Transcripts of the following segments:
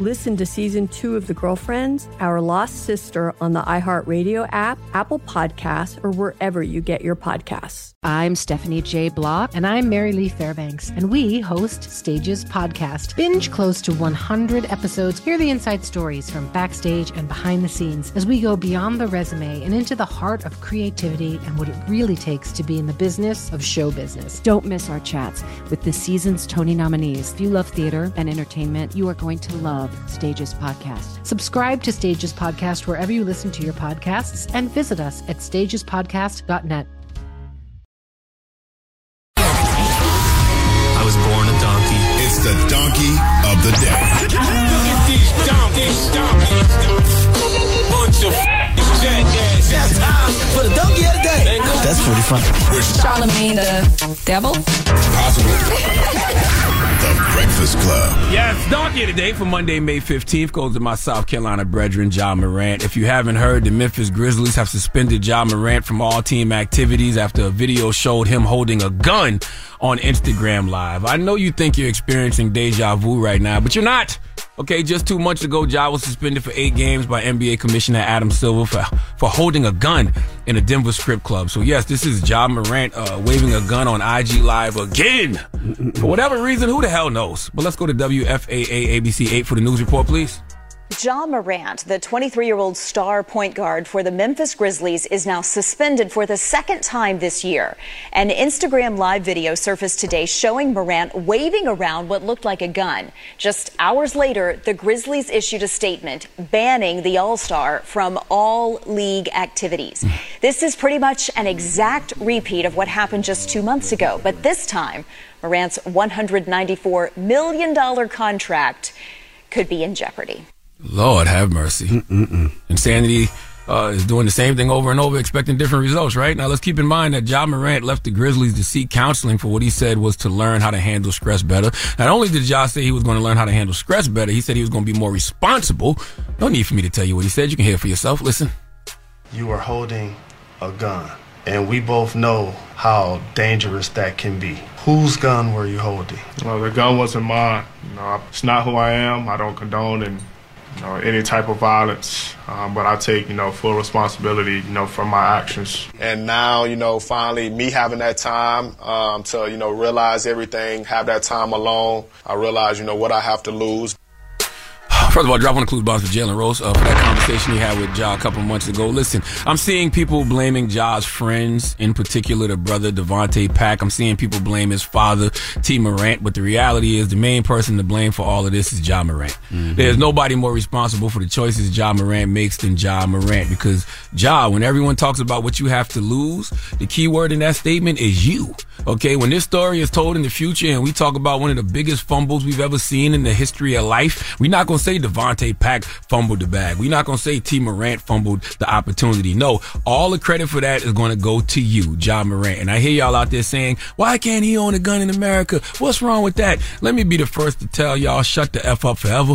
Listen to season two of The Girlfriends, Our Lost Sister on the iHeartRadio app, Apple Podcasts, or wherever you get your podcasts. I'm Stephanie J. Block. And I'm Mary Lee Fairbanks. And we host Stages Podcast. Binge close to 100 episodes. Hear the inside stories from backstage and behind the scenes as we go beyond the resume and into the heart of creativity and what it really takes to be in the business of show business. Don't miss our chats with this season's Tony nominees. If you love theater and entertainment, you are going to love Stages Podcast. Subscribe to Stages Podcast wherever you listen to your podcasts and visit us at stagespodcast.net. I was born a donkey. It's the donkey of the day. Look at these donkeys, donkeys. Bunch of jackass. That's time for the donkey of the day. That's pretty funny. Charlamagne the devil? Possible. The Breakfast Club. Yes, Donkey the for Monday, May 15th goes to my South Carolina brethren, Ja Morant. If you haven't heard, the Memphis Grizzlies have suspended Ja Morant from all team activities after a video showed him holding a gun on Instagram Live. I know you think you're experiencing deja vu right now, but you're not. Okay, just two months ago, Ja was suspended for eight games by NBA Commissioner Adam Silver for, for holding a gun in a Denver strip club. So yes, this is Ja Morant uh, waving a gun on IG Live again. For whatever reason, who the hell knows? But let's go to WFAA ABC 8 for the news report, please. Ja Morant, the 23 year old star point guard for the Memphis Grizzlies, is now suspended for the second time this year. An Instagram live video surfaced today showing Morant waving around what looked like a gun. Just hours later, the Grizzlies issued a statement banning the All Star from all league activities. This is pretty much an exact repeat of what happened just two months ago, but this time, Morant's $194 million contract could be in jeopardy. Lord have mercy. Mm-mm-mm. Insanity uh, is doing the same thing over and over, expecting different results, right? Now, let's keep in mind that Ja Morant left the Grizzlies to seek counseling for what he said was to learn how to handle stress better. Not only did Ja say he was going to learn how to handle stress better, he said he was going to be more responsible. No need for me to tell you what he said. You can hear it for yourself. Listen. You are holding a gun, and we both know how dangerous that can be. Whose gun were you holding? Well, the gun wasn't mine. You know, it's not who I am. I don't condone and you know, any type of violence, um, but I take, you know, full responsibility, you know, for my actions. And now, you know, finally me having that time um, to, you know, realize everything, have that time alone. I realize, you know, what I have to lose. First of all, drop on the clues box for Jalen Rose uh, for that conversation. he had with Ja a couple months ago. Listen, I'm seeing people blaming Ja's friends, in particular the brother Davonte Pack. I'm seeing people blame his father, Tee Morant, but the reality is the main person to blame for all of this is Ja Morant. Mm-hmm. There's nobody more responsible for the choices Ja Morant makes than Ja Morant because Ja, when everyone talks about what you have to lose, the key word in that statement is you. Okay, when this story is told in the future and we talk about one of the biggest fumbles we've ever seen in the history of life, we're not going to say Davonte Pack fumbled the bag. We're not going say Tee Morant fumbled the opportunity. No, all the credit for that is going to go to you, Ja Morant. And I hear y'all out there saying, why can't he own a gun in America? What's wrong with that? Let me be the first to tell y'all, shut the F up forever.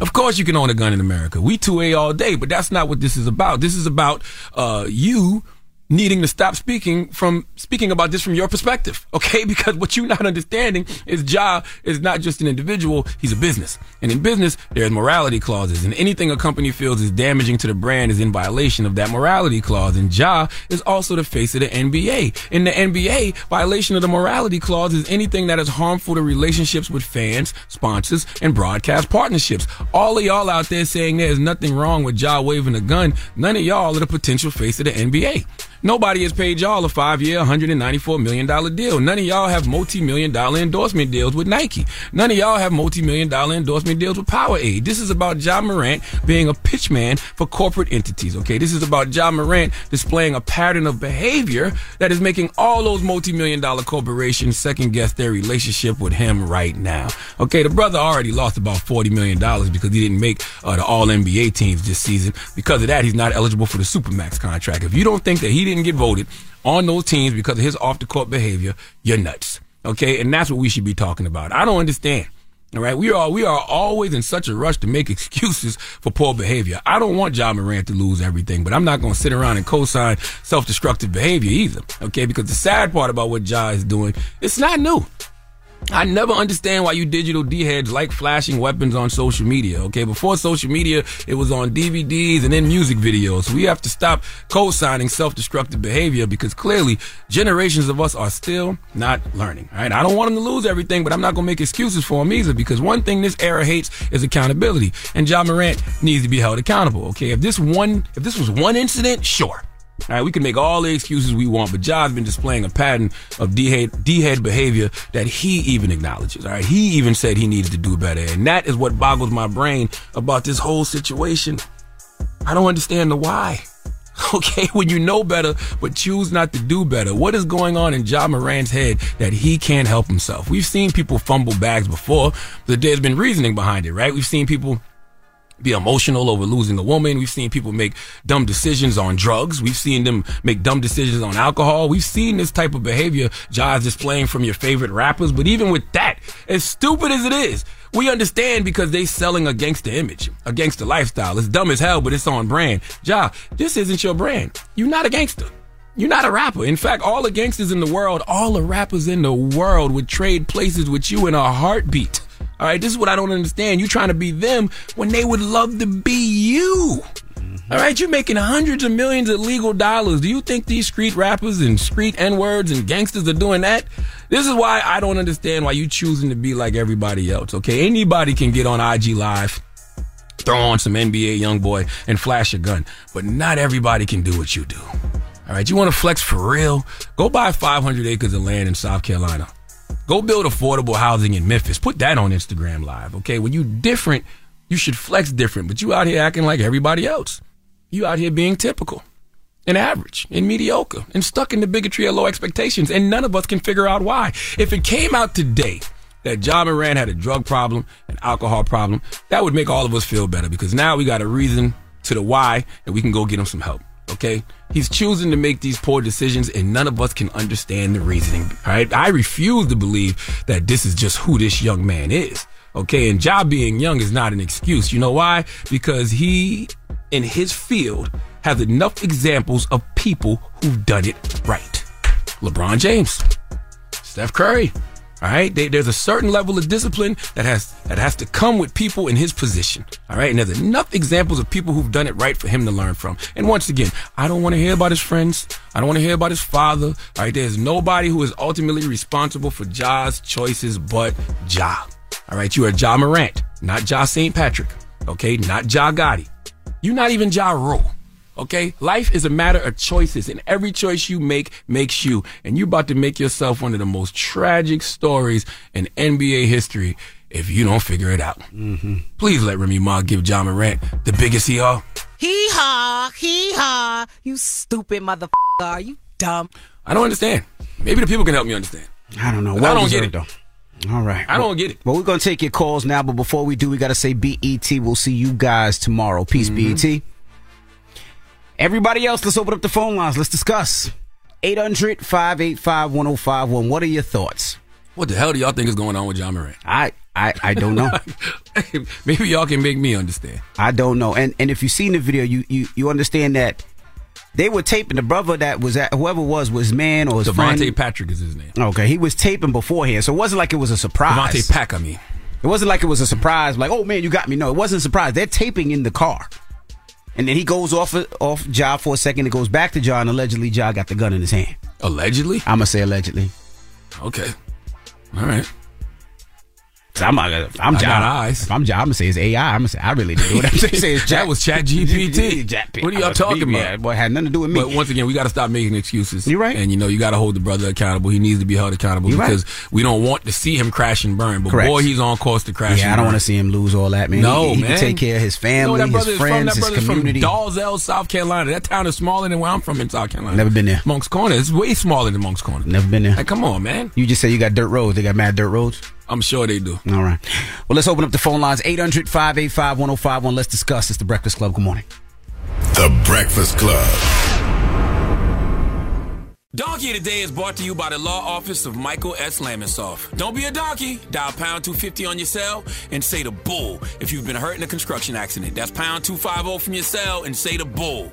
Of course you can own a gun in America. We 2A all day, but that's not what this is about. This is about uh, you needing to stop speaking from speaking about this from your perspective, okay? Because what you're not understanding is Ja is not just an individual, he's a business. And in business, there's morality clauses, and anything a company feels is damaging to the brand is in violation of that morality clause. And Ja is also the face of the NBA. In the NBA, violation of the morality clause is anything that is harmful to relationships with fans, sponsors, and broadcast partnerships. All of y'all out there saying there's nothing wrong with Ja waving a gun, none of y'all are the potential face of the NBA. Nobody has paid y'all a five year, $194 million deal. None of y'all have multi million dollar endorsement deals with Nike. None of y'all have multi million dollar endorsement deals with Powerade. This is about Ja Morant being a pitchman for corporate entities, okay? This is about Ja Morant displaying a pattern of behavior that is making all those multi million dollar corporations second guess their relationship with him right now. Okay, the brother already lost about $40 million because he didn't make uh, the All NBA teams this season. Because of that, he's not eligible for the Supermax contract. If you don't think that he didn't didn't get voted on those teams because of his off the court behavior, you're nuts. Okay. And that's what we should be talking about. I don't understand. All right. We are, we are always in such a rush to make excuses for poor behavior. I don't want Ja Morant to lose everything, but I'm not going to sit around and co-sign self-destructive behavior either. Okay. Because the sad part about what Ja is doing, it's not new. I never understand why you digital D heads like flashing weapons on social media. Okay, before social media, it was on DVDs and then music videos. So we have to stop co-signing self-destructive behavior because clearly generations of us are still not learning. Right, I don't want them to lose everything, but I'm not gonna make excuses for them either because one thing this era hates is accountability, and Ja Morant needs to be held accountable. Okay, if this one, if this was one incident, sure. All right, we can make all the excuses we want, but Ja's been displaying a pattern of D-head, behavior that he even acknowledges. All right, he even said he needed to do better, and that is what boggles my brain about this whole situation. I don't understand the why. Okay, when you know better, but choose not to do better. What is going on in Ja Moran's head that he can't help himself? We've seen people fumble bags before, but there's been reasoning behind it, right? We've seen people be emotional over losing a woman. We've seen people make dumb decisions on drugs. We've seen them make dumb decisions on alcohol. We've seen this type of behavior Ja's displaying from your favorite rappers. But even with that, as stupid as it is, we understand because they selling a gangster image, a gangster lifestyle. It's dumb as hell, but it's on brand. Ja, this isn't your brand. You're not a gangster. You're not a rapper. In fact, all the gangsters in the world, all the rappers in the world would trade places with you in a heartbeat. All right, this is what I don't understand. You trying to be them when they would love to be you. Mm-hmm. All right, you're making hundreds of millions of legal dollars. Do you think these street rappers and street N words and gangsters are doing that? This is why I don't understand why you choosing to be like everybody else. Okay, anybody can get on IG Live, throw on some NBA YoungBoy, and flash a gun, but not everybody can do what you do. All right, you want to flex for real? Go buy 500 acres of land in South Carolina. Go build affordable housing in Memphis. Put that on Instagram Live, okay? When you different, you should flex different, but you out here acting like everybody else. You out here being typical and average and mediocre and stuck in the bigotry of low expectations, and none of us can figure out why. If it came out today that Ja Morant had a drug problem, an alcohol problem, that would make all of us feel better because now we got a reason to the why and we can go get him some help. Okay? He's choosing to make these poor decisions and none of us can understand the reasoning. All right? I refuse to believe that this is just who this young man is. Okay? And Ja being young is not an excuse. You know why? Because he, in his field, has enough examples of people who've done it right. LeBron James, Steph Curry, all right, they, there's a certain level of discipline that has that has to come with people in his position. All right, and there's enough examples of people who've done it right for him to learn from. And once again, I don't want to hear about his friends. I don't want to hear about his father. All right, there's nobody who is ultimately responsible for Ja's choices but Ja. All right, you are Ja Morant, not Ja St. Patrick. Okay, not Ja Gotti. You're not even Ja Rule. Okay? Life is a matter of choices, and every choice you make makes you. And you're about to make yourself one of the most tragic stories in NBA history if you don't figure it out. Mm-hmm. Please let Remy Ma give Ja Morant the biggest he all. Hee haw, hee haw. You stupid motherfucker. Are you dumb? I don't understand. Maybe the people can help me understand. I don't know. Well I don't get it. though. All right. I don't get it. Well, we're going to take your calls now, but before we do, we got to say BET. We'll see you guys tomorrow. Peace, Mm-hmm. BET. Everybody else, let's open up the phone lines. Let's discuss. 800 585 1051. What are your thoughts? What the hell do y'all think is going on with Ja Morant? I, I, I don't know. Maybe y'all can make me understand. I don't know. And and if you've seen the video, you you, you understand that they were taping the brother that was at whoever was was man or his Davonte friend. Patrick is his name. Okay, he was taping beforehand, so it wasn't like it was a surprise. Davonte Pack, I mean. It wasn't like it was a surprise, like, oh man, you got me. No, it wasn't a surprise. They're taping in the car. And then he goes off off Ja for a second. It goes back to Ja, and allegedly Ja got the gun in his hand. Allegedly? I'm gonna say allegedly. Okay. All right. I'm not gonna. I'm I Ja. eyes. If I'm Ja, I'm gonna say it's AI. I'm gonna say I really didn't do it. I'm gonna say it's That was Chat GPT. What are y'all talking yeah, about? Boy, it had nothing to do with me. But once again, we got to stop making excuses. You're right. And you know, you got to hold the brother accountable. He needs to be held accountable You're right. because we don't want to see him crash and burn. But Correct. boy, he's on course to crash. yeah, I don't want to see him lose all that, man. No, he, he man. can take care of his You know family, that brother his is from? friends, his community. from Dalzell, South Carolina. That town is smaller than where I'm from in South Carolina. Never been there. Moncks Corner. It's way smaller than Moncks Corner. Never been there. Like, come on, man. You just said you got dirt roads. They got mad dirt roads. I'm sure they do. All right. Well, let's open up the phone lines 800 585 1051. Let's discuss. It's the Breakfast Club. Good morning. The Breakfast Club. Donkey today is brought to you by the law office of Michael S. Lamonsoff. Don't be a donkey. Dial pound 250 on your cell and say the bull if you've been hurt in a construction accident. That's pound 250 from your cell and say the bull.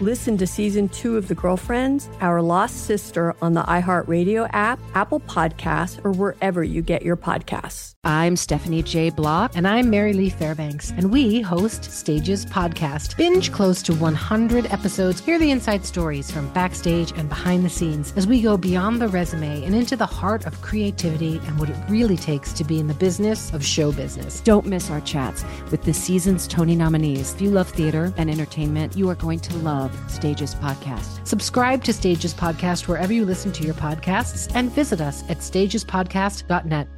Listen to season two of The Girlfriends, Our Lost Sister on the iHeartRadio app, Apple Podcasts, or wherever you get your podcasts. I'm Stephanie J. Block. And I'm Mary Lee Fairbanks, and we host Stages Podcast. Binge close to 100 episodes. Hear the inside stories from backstage and behind the scenes as we go beyond the resume and into the heart of creativity and what it really takes to be in the business of show business. Don't miss our chats with the season's Tony nominees. If you love theater and entertainment, you are going to love Stages Podcast. Subscribe to Stages Podcast wherever you listen to your podcasts and visit us at stagespodcast.net.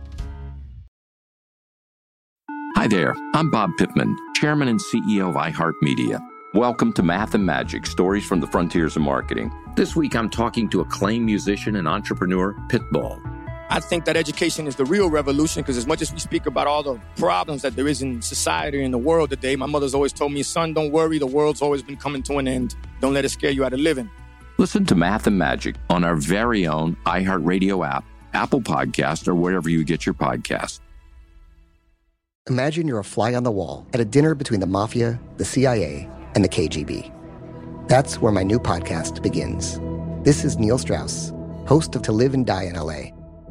Hi there, I'm Bob Pittman, Chairman and CEO of iHeartMedia. Welcome to Math and Magic Stories from the Frontiers of Marketing. This week I'm talking to acclaimed musician and entrepreneur, Pitbull. I think that education is the real revolution because as much as we speak about all the problems that there is in society and the world today, my mother's always told me, son, don't worry, the world's always been coming to an end. Don't let it scare you out of living. Listen to Math and Magic on our very own iHeartRadio app, Apple Podcast, or wherever you get your podcasts. Imagine you're a fly on the wall at a dinner between the mafia, the CIA, and the KGB. That's where my new podcast begins. This is Neil Strauss, host of To Live and Die in LA,